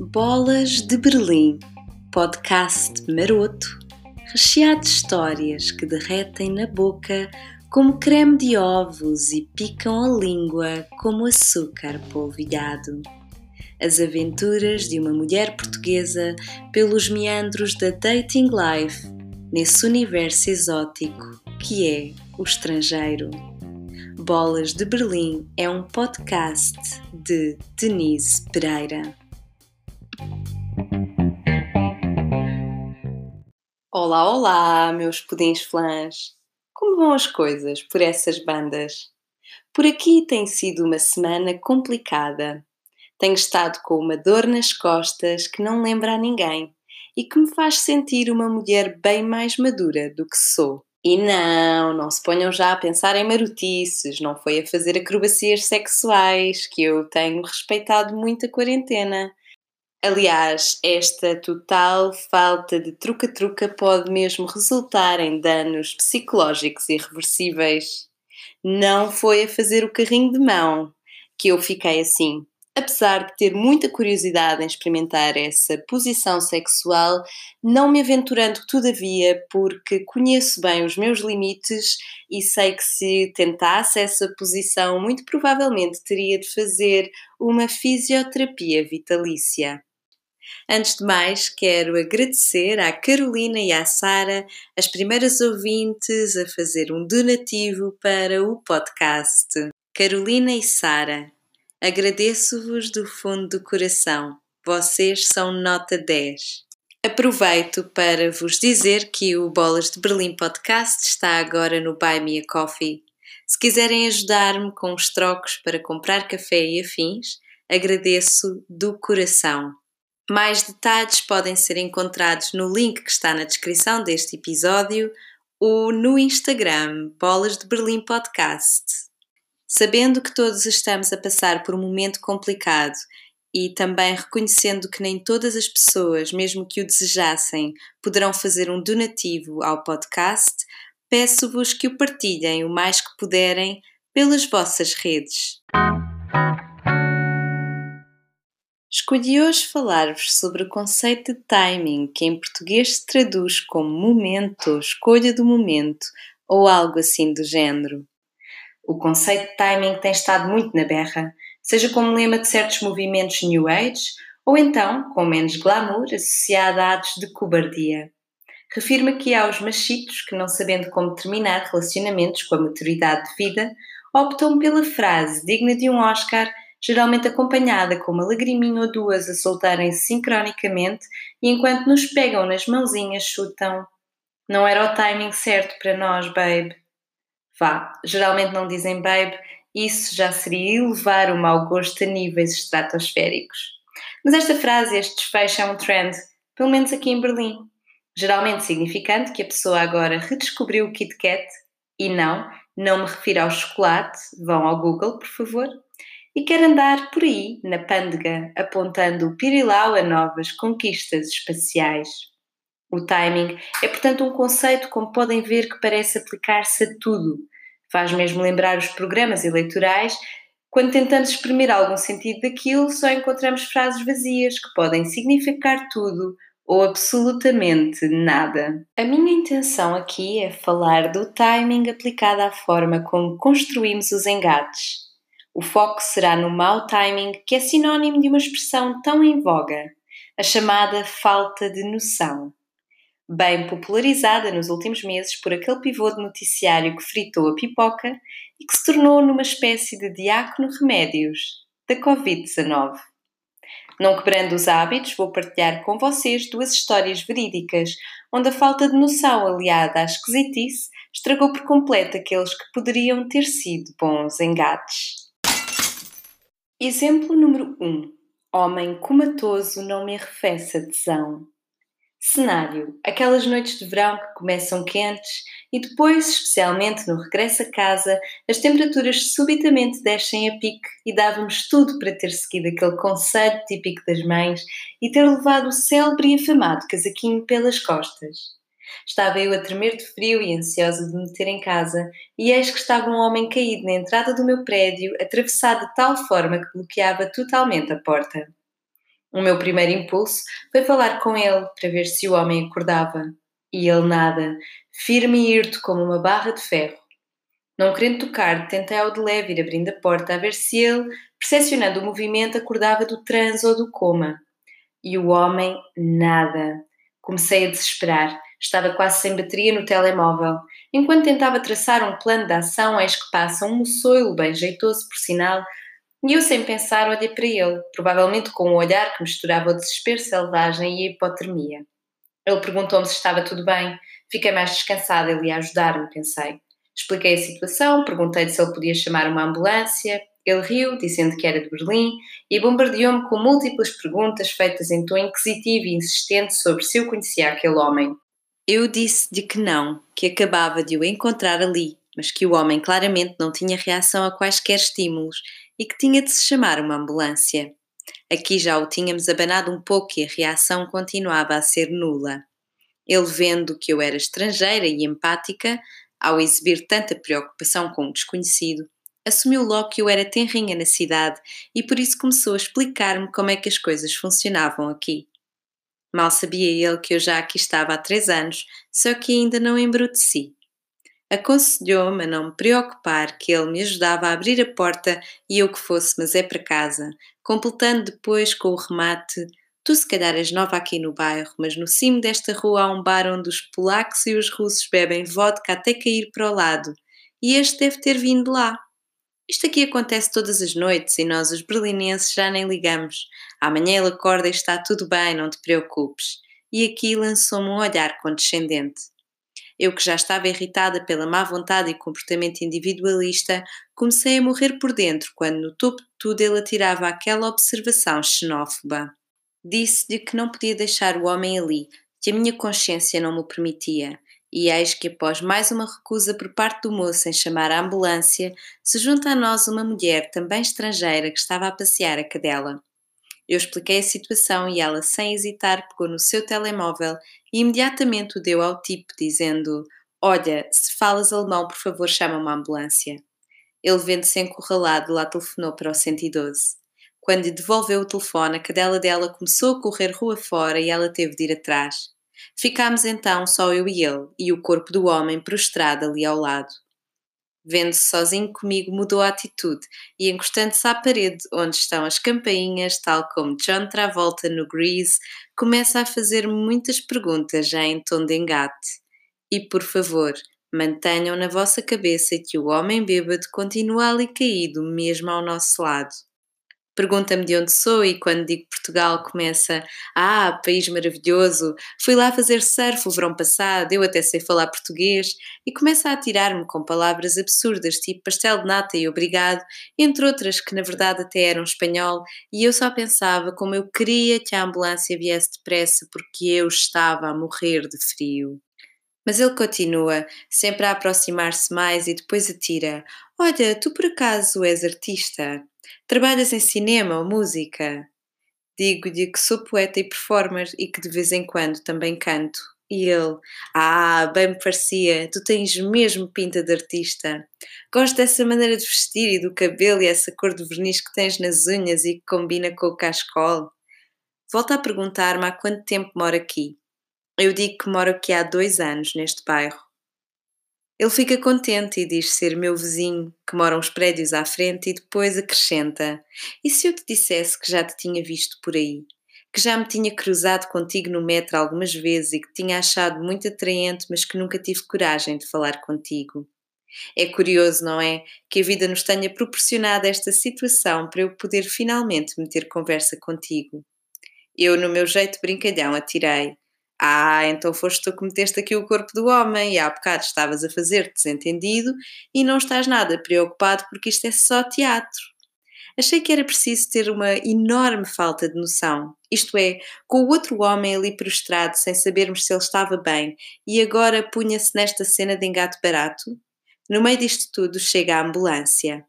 Bolas de Berlim, podcast maroto, recheado de histórias que derretem na boca como creme de ovos e picam a língua como açúcar polvilhado. As aventuras de uma mulher portuguesa pelos meandros da dating life nesse universo exótico que é o estrangeiro. Bolas de Berlim é um podcast de Denise Pereira. Olá, olá, meus pudins flãs! Como vão as coisas por essas bandas? Por aqui tem sido uma semana complicada. Tenho estado com uma dor nas costas que não lembra a ninguém e que me faz sentir uma mulher bem mais madura do que sou. E não, não se ponham já a pensar em marotices, não foi a fazer acrobacias sexuais que eu tenho respeitado muito a quarentena. Aliás, esta total falta de truca-truca pode mesmo resultar em danos psicológicos irreversíveis. Não foi a fazer o carrinho de mão que eu fiquei assim. Apesar de ter muita curiosidade em experimentar essa posição sexual, não me aventurando todavia, porque conheço bem os meus limites e sei que se tentasse essa posição, muito provavelmente teria de fazer uma fisioterapia vitalícia. Antes de mais, quero agradecer à Carolina e à Sara, as primeiras ouvintes, a fazer um donativo para o podcast. Carolina e Sara, agradeço-vos do fundo do coração. Vocês são nota 10. Aproveito para vos dizer que o Bolas de Berlim Podcast está agora no Buy Me a Coffee. Se quiserem ajudar-me com os trocos para comprar café e afins, agradeço do coração. Mais detalhes podem ser encontrados no link que está na descrição deste episódio ou no Instagram Bolas de Berlim Podcast. Sabendo que todos estamos a passar por um momento complicado e também reconhecendo que nem todas as pessoas, mesmo que o desejassem, poderão fazer um donativo ao podcast, peço-vos que o partilhem o mais que puderem pelas vossas redes. Escolhi hoje falar-vos sobre o conceito de timing, que em português se traduz como momento escolha do momento, ou algo assim do género. O conceito de timing tem estado muito na berra, seja como lema de certos movimentos New Age, ou então, com menos glamour, associado a atos de cobardia. Refiro-me aqui aos machitos que, não sabendo como terminar relacionamentos com a maturidade de vida, optam pela frase digna de um Oscar geralmente acompanhada com uma lagriminha ou duas a soltarem-se sincronicamente e enquanto nos pegam nas mãozinhas chutam. Não era o timing certo para nós, babe. Vá, geralmente não dizem babe, isso já seria elevar o mau gosto a níveis estratosféricos. Mas esta frase, este desfecho é um trend, pelo menos aqui em Berlim. Geralmente significante que a pessoa agora redescobriu o Kit Kat e não, não me refiro ao chocolate, vão ao Google, por favor e quer andar por aí, na pândega, apontando o pirilau a novas conquistas espaciais. O timing é, portanto, um conceito, como podem ver, que parece aplicar-se a tudo. Faz mesmo lembrar os programas eleitorais. Quando tentamos exprimir algum sentido daquilo, só encontramos frases vazias que podem significar tudo ou absolutamente nada. A minha intenção aqui é falar do timing aplicado à forma como construímos os engates o foco será no mau timing, que é sinónimo de uma expressão tão em voga, a chamada falta de noção. Bem popularizada nos últimos meses por aquele pivô de noticiário que fritou a pipoca e que se tornou numa espécie de diácono remédios da Covid-19. Não quebrando os hábitos, vou partilhar com vocês duas histórias verídicas, onde a falta de noção aliada à esquisitice estragou por completo aqueles que poderiam ter sido bons engates. Exemplo número 1. Homem comatoso não me arrefece a tesão. Cenário: aquelas noites de verão que começam quentes e depois, especialmente no regresso a casa, as temperaturas subitamente descem a pique e dávamos tudo para ter seguido aquele conselho típico das mães e ter levado o célebre e afamado casaquinho pelas costas. Estava eu a tremer de frio e ansiosa de me meter em casa, e eis que estava um homem caído na entrada do meu prédio, atravessado de tal forma que bloqueava totalmente a porta. O meu primeiro impulso foi falar com ele para ver se o homem acordava. E ele nada, firme e hirto como uma barra de ferro. Não querendo tocar, tentei ao de leve ir abrindo a porta a ver se ele, percepcionando o movimento, acordava do transe ou do coma. E o homem, nada. Comecei a desesperar. Estava quase sem bateria no telemóvel. Enquanto tentava traçar um plano de ação, eis que passa um moçoilo bem jeitoso, por sinal, e eu, sem pensar, olhei para ele, provavelmente com um olhar que misturava o desespero selvagem e a hipotermia. Ele perguntou-me se estava tudo bem. Fiquei mais descansada, ele ia ajudar-me, pensei. Expliquei a situação, perguntei-lhe se ele podia chamar uma ambulância. Ele riu, dizendo que era de Berlim, e bombardeou-me com múltiplas perguntas feitas em tom inquisitivo e insistente sobre se eu conhecia aquele homem. Eu disse-lhe que não, que acabava de o encontrar ali, mas que o homem claramente não tinha reação a quaisquer estímulos e que tinha de se chamar uma ambulância. Aqui já o tínhamos abanado um pouco e a reação continuava a ser nula. Ele, vendo que eu era estrangeira e empática, ao exibir tanta preocupação com o desconhecido, assumiu logo que eu era tenrinha na cidade e por isso começou a explicar-me como é que as coisas funcionavam aqui. Mal sabia ele que eu já aqui estava há três anos, só que ainda não embruteci. Aconselhou-me a não me preocupar que ele me ajudava a abrir a porta e eu que fosse, mas é para casa, completando depois com o remate Tu se calhar és nova aqui no bairro, mas no cimo desta rua há um bar onde os polacos e os russos bebem vodka até cair para o lado, e este deve ter vindo lá. Isto aqui acontece todas as noites e nós, os berlinenses, já nem ligamos. Amanhã ele acorda e está tudo bem, não te preocupes. E aqui lançou-me um olhar condescendente. Eu, que já estava irritada pela má vontade e comportamento individualista, comecei a morrer por dentro quando, no topo de tudo, ele atirava aquela observação xenófoba. Disse-lhe que não podia deixar o homem ali, que a minha consciência não me permitia, e eis que após mais uma recusa por parte do moço em chamar a ambulância, se junta a nós uma mulher também estrangeira que estava a passear a cadela. Eu expliquei a situação e ela, sem hesitar, pegou no seu telemóvel e imediatamente o deu ao tipo, dizendo: Olha, se falas alemão, por favor, chama uma ambulância. Ele, vendo-se encurralado, lá telefonou para o 112. Quando devolveu o telefone, a cadela dela começou a correr rua fora e ela teve de ir atrás. Ficámos então só eu e ele, e o corpo do homem prostrado ali ao lado. Vendo-se sozinho comigo, mudou a atitude e, encostando-se à parede onde estão as campainhas, tal como John Travolta no Grease, começa a fazer muitas perguntas já em tom de engate. E, por favor, mantenham na vossa cabeça que o homem bêbado continua ali caído, mesmo ao nosso lado pergunta-me de onde sou e quando digo Portugal começa Ah, país maravilhoso, fui lá fazer surf o verão passado, eu até sei falar português e começa a tirar-me com palavras absurdas tipo pastel de nata e obrigado, entre outras que na verdade até eram espanhol e eu só pensava como eu queria que a ambulância viesse depressa porque eu estava a morrer de frio. Mas ele continua, sempre a aproximar-se mais e depois atira: Olha, tu por acaso és artista? Trabalhas em cinema ou música? Digo-lhe que sou poeta e performer e que de vez em quando também canto. E ele, ah, bem me parecia, tu tens mesmo pinta de artista. Gosto dessa maneira de vestir e do cabelo e essa cor de verniz que tens nas unhas e que combina com o cascol. Volta a perguntar-me há quanto tempo moro aqui. Eu digo que moro aqui há dois anos neste bairro. Ele fica contente e diz ser meu vizinho, que mora uns prédios à frente, e depois acrescenta: E se eu te dissesse que já te tinha visto por aí? Que já me tinha cruzado contigo no metro algumas vezes e que tinha achado muito atraente, mas que nunca tive coragem de falar contigo. É curioso, não é? Que a vida nos tenha proporcionado esta situação para eu poder finalmente meter conversa contigo. Eu, no meu jeito brincalhão, atirei. Ah, então foste tu que meteste aqui o corpo do homem e há bocado estavas a fazer desentendido e não estás nada preocupado porque isto é só teatro. Achei que era preciso ter uma enorme falta de noção, isto é, com o outro homem ali prostrado sem sabermos se ele estava bem e agora punha-se nesta cena de engato barato. No meio disto tudo chega a ambulância.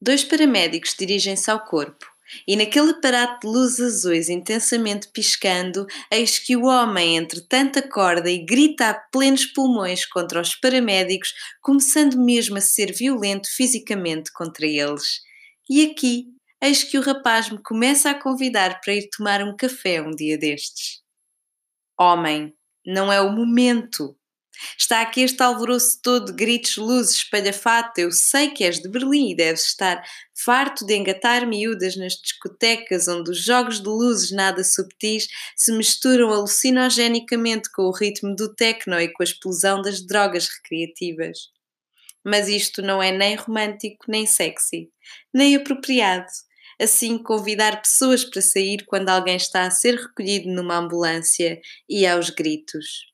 Dois paramédicos dirigem-se ao corpo. E naquele aparato de luzes azuis intensamente piscando, eis que o homem, entretanto, acorda e grita a plenos pulmões contra os paramédicos, começando mesmo a ser violento fisicamente contra eles. E aqui, eis que o rapaz me começa a convidar para ir tomar um café um dia destes. Homem, não é o momento, Está aqui este alvoroço todo gritos, luzes, espalhafato. Eu sei que és de Berlim e deves estar farto de engatar miúdas nas discotecas onde os jogos de luzes nada subtis se misturam alucinogenicamente com o ritmo do techno e com a explosão das drogas recreativas. Mas isto não é nem romântico, nem sexy, nem apropriado. Assim, convidar pessoas para sair quando alguém está a ser recolhido numa ambulância e aos gritos.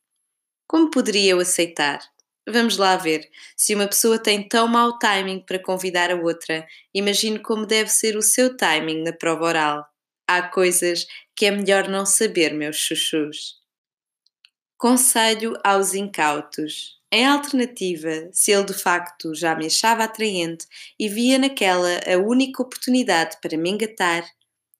Como poderia eu aceitar? Vamos lá ver. Se uma pessoa tem tão mau timing para convidar a outra, imagino como deve ser o seu timing na prova oral. Há coisas que é melhor não saber, meus chuchus. Conselho aos incautos. Em alternativa, se ele de facto já me achava atraente e via naquela a única oportunidade para me engatar,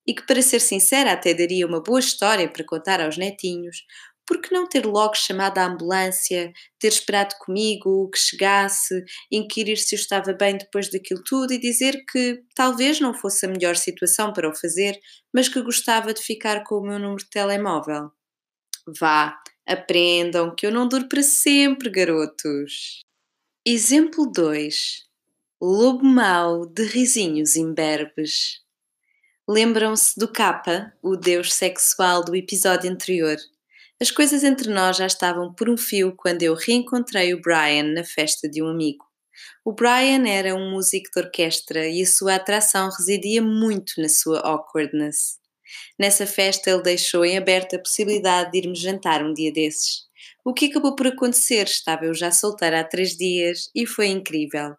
e que, para ser sincera, até daria uma boa história para contar aos netinhos, por que não ter logo chamado a ambulância, ter esperado comigo que chegasse, inquirir se eu estava bem depois daquilo tudo e dizer que talvez não fosse a melhor situação para o fazer, mas que gostava de ficar com o meu número de telemóvel? Vá, aprendam que eu não duro para sempre, garotos. Exemplo 2. Lobo mau de risinhos imberbes. Lembram-se do Kappa, o deus sexual do episódio anterior? As coisas entre nós já estavam por um fio quando eu reencontrei o Brian na festa de um amigo. O Brian era um músico de orquestra e a sua atração residia muito na sua awkwardness. Nessa festa ele deixou em aberto a possibilidade de irmos jantar um dia desses. O que acabou por acontecer? Estava eu já solteira há três dias e foi incrível.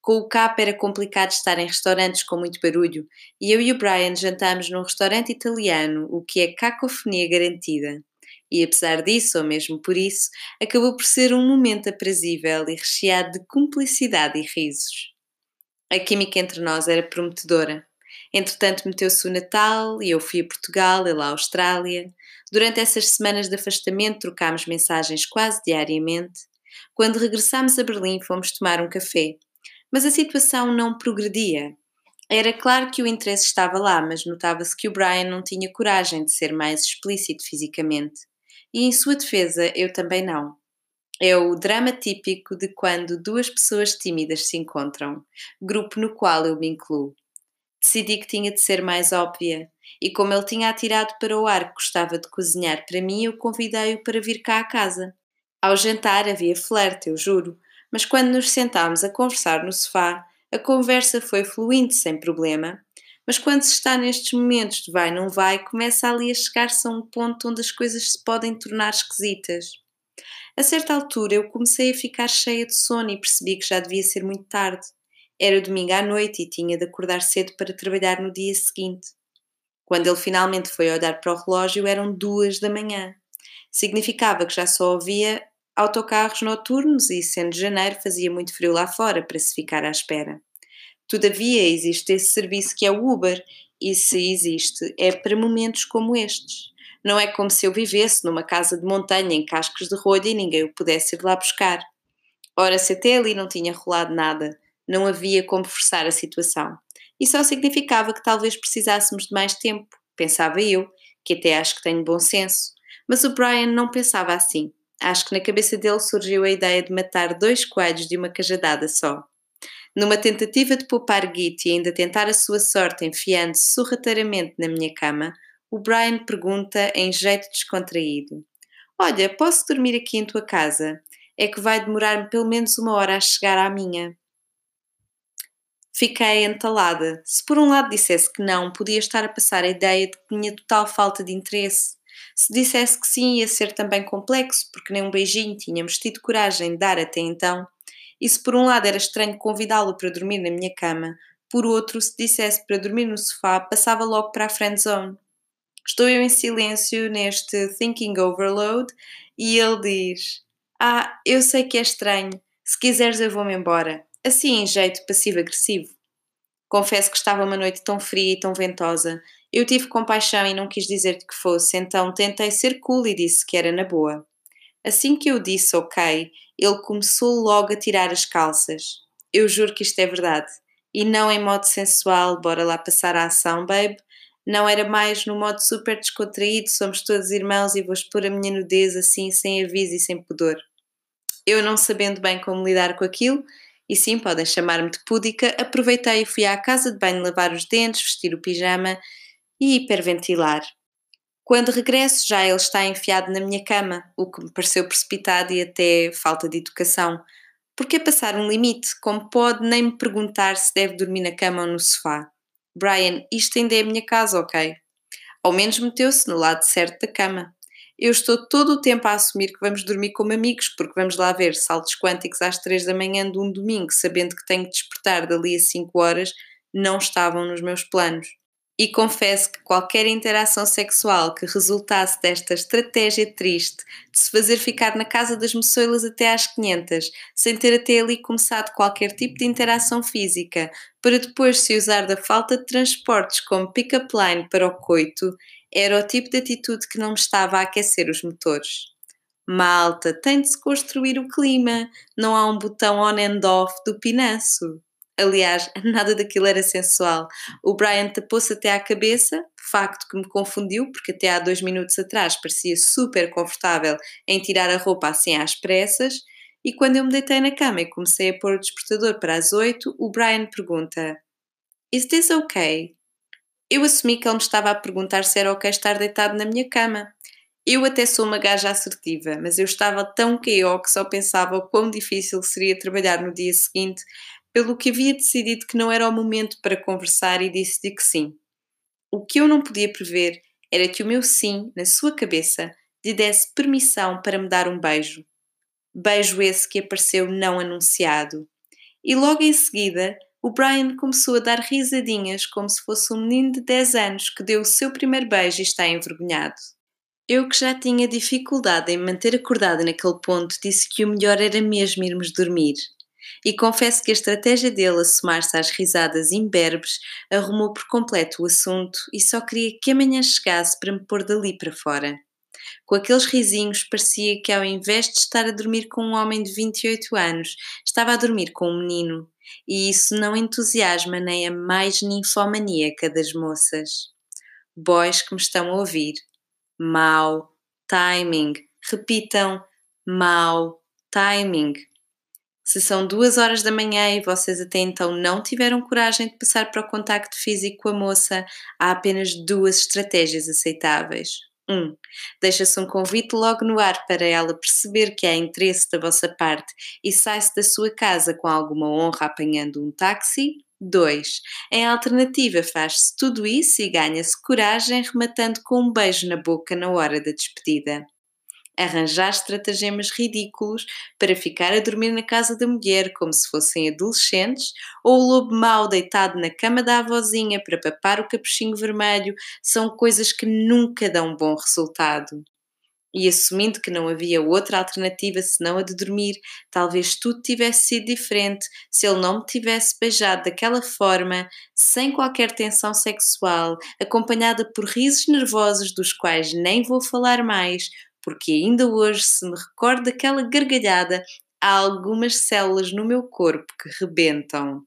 Com o CAP era complicado estar em restaurantes com muito barulho e eu e o Brian jantámos num restaurante italiano, o que é cacofonia garantida e apesar disso, ou mesmo por isso, acabou por ser um momento aprazível e recheado de cumplicidade e risos. A química entre nós era prometedora. Entretanto, meteu-se o Natal e eu fui a Portugal, ele à Austrália. Durante essas semanas de afastamento, trocámos mensagens quase diariamente. Quando regressámos a Berlim, fomos tomar um café. Mas a situação não progredia. Era claro que o interesse estava lá, mas notava-se que o Brian não tinha coragem de ser mais explícito fisicamente. E em sua defesa, eu também não. É o drama típico de quando duas pessoas tímidas se encontram, grupo no qual eu me incluo. Decidi que tinha de ser mais óbvia, e como ele tinha atirado para o ar que gostava de cozinhar para mim, eu convidei-o para vir cá à casa. Ao jantar havia flerte, eu juro, mas quando nos sentámos a conversar no sofá, a conversa foi fluindo sem problema, mas quando se está nestes momentos de vai, não vai, começa ali a chegar-se a um ponto onde as coisas se podem tornar esquisitas. A certa altura eu comecei a ficar cheia de sono e percebi que já devia ser muito tarde. Era domingo à noite e tinha de acordar cedo para trabalhar no dia seguinte. Quando ele finalmente foi olhar para o relógio, eram duas da manhã. Significava que já só havia autocarros noturnos e, sendo janeiro, fazia muito frio lá fora para se ficar à espera. Todavia, existe esse serviço que é o Uber, e se existe, é para momentos como estes. Não é como se eu vivesse numa casa de montanha em cascos de rolha e ninguém o pudesse ir lá buscar. Ora, se até ali não tinha rolado nada, não havia como forçar a situação. E só significava que talvez precisássemos de mais tempo, pensava eu, que até acho que tenho bom senso. Mas o Brian não pensava assim. Acho que na cabeça dele surgiu a ideia de matar dois coelhos de uma cajadada só. Numa tentativa de poupar Git e ainda tentar a sua sorte enfiando-se sorrateiramente na minha cama, o Brian pergunta em jeito descontraído: Olha, posso dormir aqui em tua casa? É que vai demorar-me pelo menos uma hora a chegar à minha. Fiquei entalada. Se por um lado dissesse que não, podia estar a passar a ideia de que tinha total falta de interesse. Se dissesse que sim, ia ser também complexo, porque nem um beijinho tínhamos tido coragem de dar até então. Se por um lado era estranho convidá-lo para dormir na minha cama, por outro, se dissesse para dormir no sofá, passava logo para a friend zone. Estou eu em silêncio neste thinking overload e ele diz: Ah, eu sei que é estranho, se quiseres eu vou-me embora. Assim em jeito passivo-agressivo. Confesso que estava uma noite tão fria e tão ventosa. Eu tive compaixão e não quis dizer-te que fosse, então tentei ser cool e disse que era na boa. Assim que eu disse ok, ele começou logo a tirar as calças. Eu juro que isto é verdade. E não em modo sensual, bora lá passar a ação, babe. Não era mais no modo super descontraído, somos todos irmãos e vou expor a minha nudez assim, sem aviso e sem pudor. Eu, não sabendo bem como lidar com aquilo, e sim, podem chamar-me de púdica, aproveitei e fui à casa de banho lavar os dentes, vestir o pijama e hiperventilar. Quando regresso, já ele está enfiado na minha cama, o que me pareceu precipitado e até falta de educação. Porque passar um limite, como pode nem me perguntar se deve dormir na cama ou no sofá. Brian, isto ainda é a minha casa, ok? Ao menos meteu-se no lado certo da cama. Eu estou todo o tempo a assumir que vamos dormir como amigos, porque vamos lá ver saltos quânticos às três da manhã de um domingo, sabendo que tenho que despertar dali a cinco horas, não estavam nos meus planos e confesso que qualquer interação sexual que resultasse desta estratégia triste de se fazer ficar na casa das moçoilas até às 500, sem ter até ali começado qualquer tipo de interação física, para depois se usar da falta de transportes como pick-up line para o coito, era o tipo de atitude que não me estava a aquecer os motores. Malta, tem de se construir o clima, não há um botão on and off do pinanço. Aliás, nada daquilo era sensual. O Brian tapou-se até à cabeça, facto que me confundiu, porque até há dois minutos atrás parecia super confortável em tirar a roupa assim às pressas. E quando eu me deitei na cama e comecei a pôr o despertador para as oito, o Brian pergunta: Is this okay? Eu assumi que ele me estava a perguntar se era ok estar deitado na minha cama. Eu até sou uma gaja assertiva, mas eu estava tão KO que só pensava o quão difícil seria trabalhar no dia seguinte pelo que havia decidido que não era o momento para conversar e disse-lhe que sim. O que eu não podia prever era que o meu sim, na sua cabeça, lhe desse permissão para me dar um beijo. Beijo esse que apareceu não anunciado. E logo em seguida, o Brian começou a dar risadinhas como se fosse um menino de 10 anos que deu o seu primeiro beijo e está envergonhado. Eu que já tinha dificuldade em me manter acordada naquele ponto, disse que o melhor era mesmo irmos dormir e confesso que a estratégia dele a somar-se às risadas imberbes arrumou por completo o assunto e só queria que amanhã chegasse para me pôr dali para fora. Com aqueles risinhos, parecia que ao invés de estar a dormir com um homem de 28 anos, estava a dormir com um menino, e isso não entusiasma nem a mais ninfomaníaca das moças. Boys que me estão a ouvir. Mau timing. Repitam: mau timing. Se são duas horas da manhã e vocês até então não tiveram coragem de passar para o contacto físico com a moça, há apenas duas estratégias aceitáveis. 1. Um, Deixa-se um convite logo no ar para ela perceber que há interesse da vossa parte e sai-se da sua casa com alguma honra apanhando um táxi. 2. Em alternativa, faz-se tudo isso e ganha-se coragem rematando com um beijo na boca na hora da despedida arranjar estratagemas ridículos para ficar a dormir na casa da mulher como se fossem adolescentes, ou o lobo mau deitado na cama da avózinha para papar o capuchinho vermelho, são coisas que nunca dão bom resultado. E assumindo que não havia outra alternativa senão a de dormir, talvez tudo tivesse sido diferente se ele não me tivesse beijado daquela forma, sem qualquer tensão sexual, acompanhada por risos nervosos dos quais nem vou falar mais, porque ainda hoje, se me recordo daquela gargalhada, há algumas células no meu corpo que rebentam.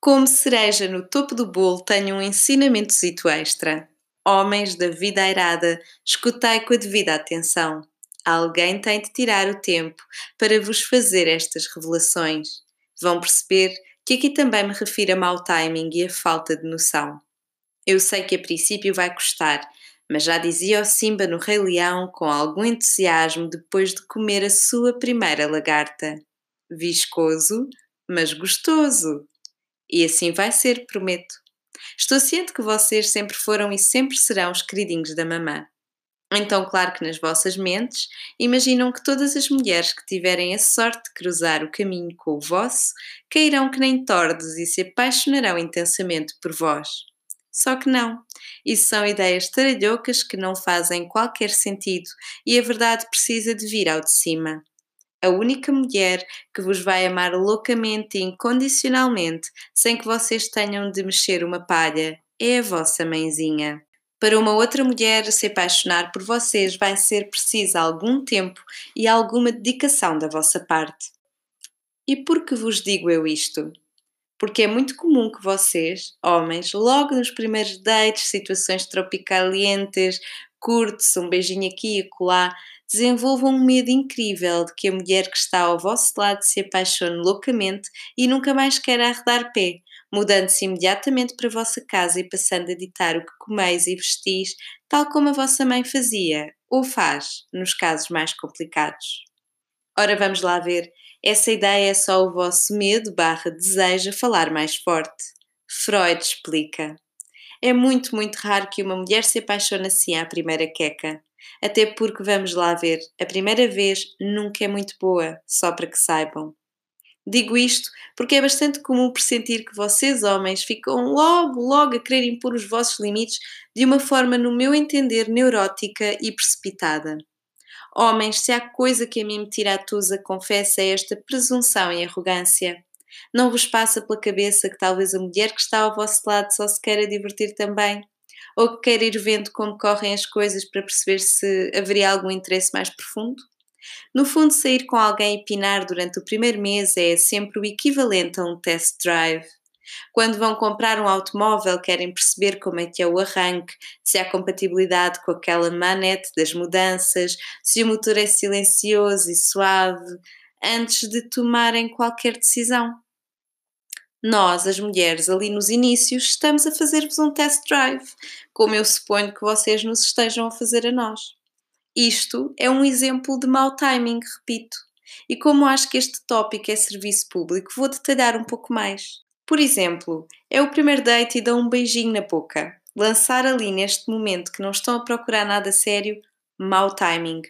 Como cereja no topo do bolo, tenho um ensinamentozinho extra. Homens da vida airada, escutai com a devida atenção. Alguém tem de tirar o tempo para vos fazer estas revelações. Vão perceber que aqui também me refiro a mau timing e a falta de noção. Eu sei que a princípio vai custar, mas já dizia o Simba no Rei Leão com algum entusiasmo depois de comer a sua primeira lagarta. Viscoso, mas gostoso. E assim vai ser, prometo. Estou ciente que vocês sempre foram e sempre serão os queridinhos da mamã. Então, claro que nas vossas mentes imaginam que todas as mulheres que tiverem a sorte de cruzar o caminho com o vosso cairão que nem tordos e se apaixonarão intensamente por vós. Só que não. Isso são ideias taralhocas que não fazem qualquer sentido e a verdade precisa de vir ao de cima. A única mulher que vos vai amar loucamente e incondicionalmente, sem que vocês tenham de mexer uma palha, é a vossa mãezinha. Para uma outra mulher se apaixonar por vocês vai ser preciso algum tempo e alguma dedicação da vossa parte. E por que vos digo eu isto? Porque é muito comum que vocês, homens, logo nos primeiros dates, situações tropicalientes, curte-se um beijinho aqui e acolá, desenvolvam um medo incrível de que a mulher que está ao vosso lado se apaixone loucamente e nunca mais queira arredar pé, mudando-se imediatamente para a vossa casa e passando a ditar o que comeis e vestis, tal como a vossa mãe fazia, ou faz, nos casos mais complicados. Ora, vamos lá ver. Essa ideia é só o vosso medo barra desejo falar mais forte. Freud explica. É muito, muito raro que uma mulher se apaixone assim à primeira queca. Até porque, vamos lá ver, a primeira vez nunca é muito boa, só para que saibam. Digo isto porque é bastante comum pressentir que vocês, homens, ficam logo, logo a querer impor os vossos limites de uma forma, no meu entender, neurótica e precipitada. Homens, se há coisa que a mim me tira a tusa, confessa, é esta presunção e arrogância. Não vos passa pela cabeça que talvez a mulher que está ao vosso lado só se queira divertir também? Ou que queira ir vendo como correm as coisas para perceber se haveria algum interesse mais profundo? No fundo, sair com alguém e pinar durante o primeiro mês é sempre o equivalente a um test drive. Quando vão comprar um automóvel, querem perceber como é que é o arranque, se há compatibilidade com aquela manete das mudanças, se o motor é silencioso e suave, antes de tomarem qualquer decisão. Nós, as mulheres, ali nos inícios, estamos a fazer-vos um test drive, como eu suponho que vocês nos estejam a fazer a nós. Isto é um exemplo de mau timing, repito. E como acho que este tópico é serviço público, vou detalhar um pouco mais. Por exemplo, é o primeiro date e dão um beijinho na boca. Lançar ali neste momento que não estão a procurar nada sério, mau timing.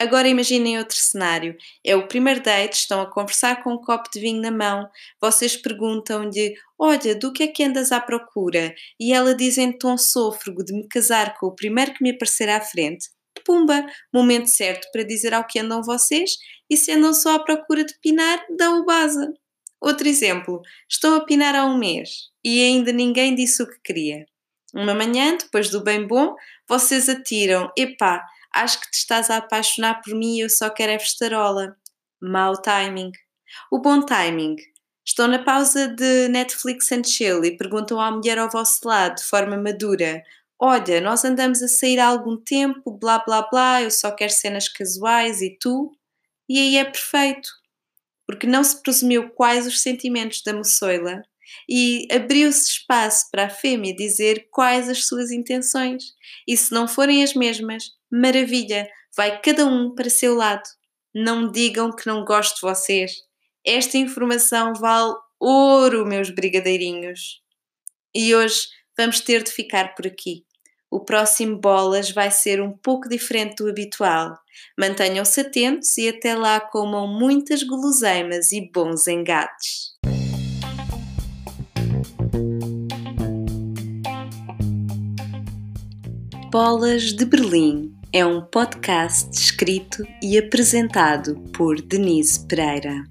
Agora imaginem outro cenário. É o primeiro date, estão a conversar com um copo de vinho na mão, vocês perguntam-lhe: Olha, do que é que andas à procura? E ela diz em tom sôfrego de me casar com o primeiro que me aparecer à frente pumba, momento certo para dizer ao que andam vocês e se andam só à procura de pinar, dão o base. Outro exemplo, estou a pinar há um mês e ainda ninguém disse o que queria. Uma manhã, depois do bem bom, vocês atiram, epá, acho que te estás a apaixonar por mim e eu só quero é festarola. Mau timing. O bom timing. Estão na pausa de Netflix and chill e perguntam à mulher ao vosso lado, de forma madura, olha, nós andamos a sair há algum tempo, blá blá blá, eu só quero cenas casuais e tu? E aí é perfeito, porque não se presumiu quais os sentimentos da moçoila e abriu-se espaço para a fêmea dizer quais as suas intenções. E se não forem as mesmas, maravilha, vai cada um para seu lado. Não digam que não gosto de vocês. Esta informação vale ouro, meus brigadeirinhos. E hoje vamos ter de ficar por aqui. O próximo Bolas vai ser um pouco diferente do habitual. Mantenham-se atentos e até lá comam muitas guloseimas e bons engates. Bolas de Berlim é um podcast escrito e apresentado por Denise Pereira.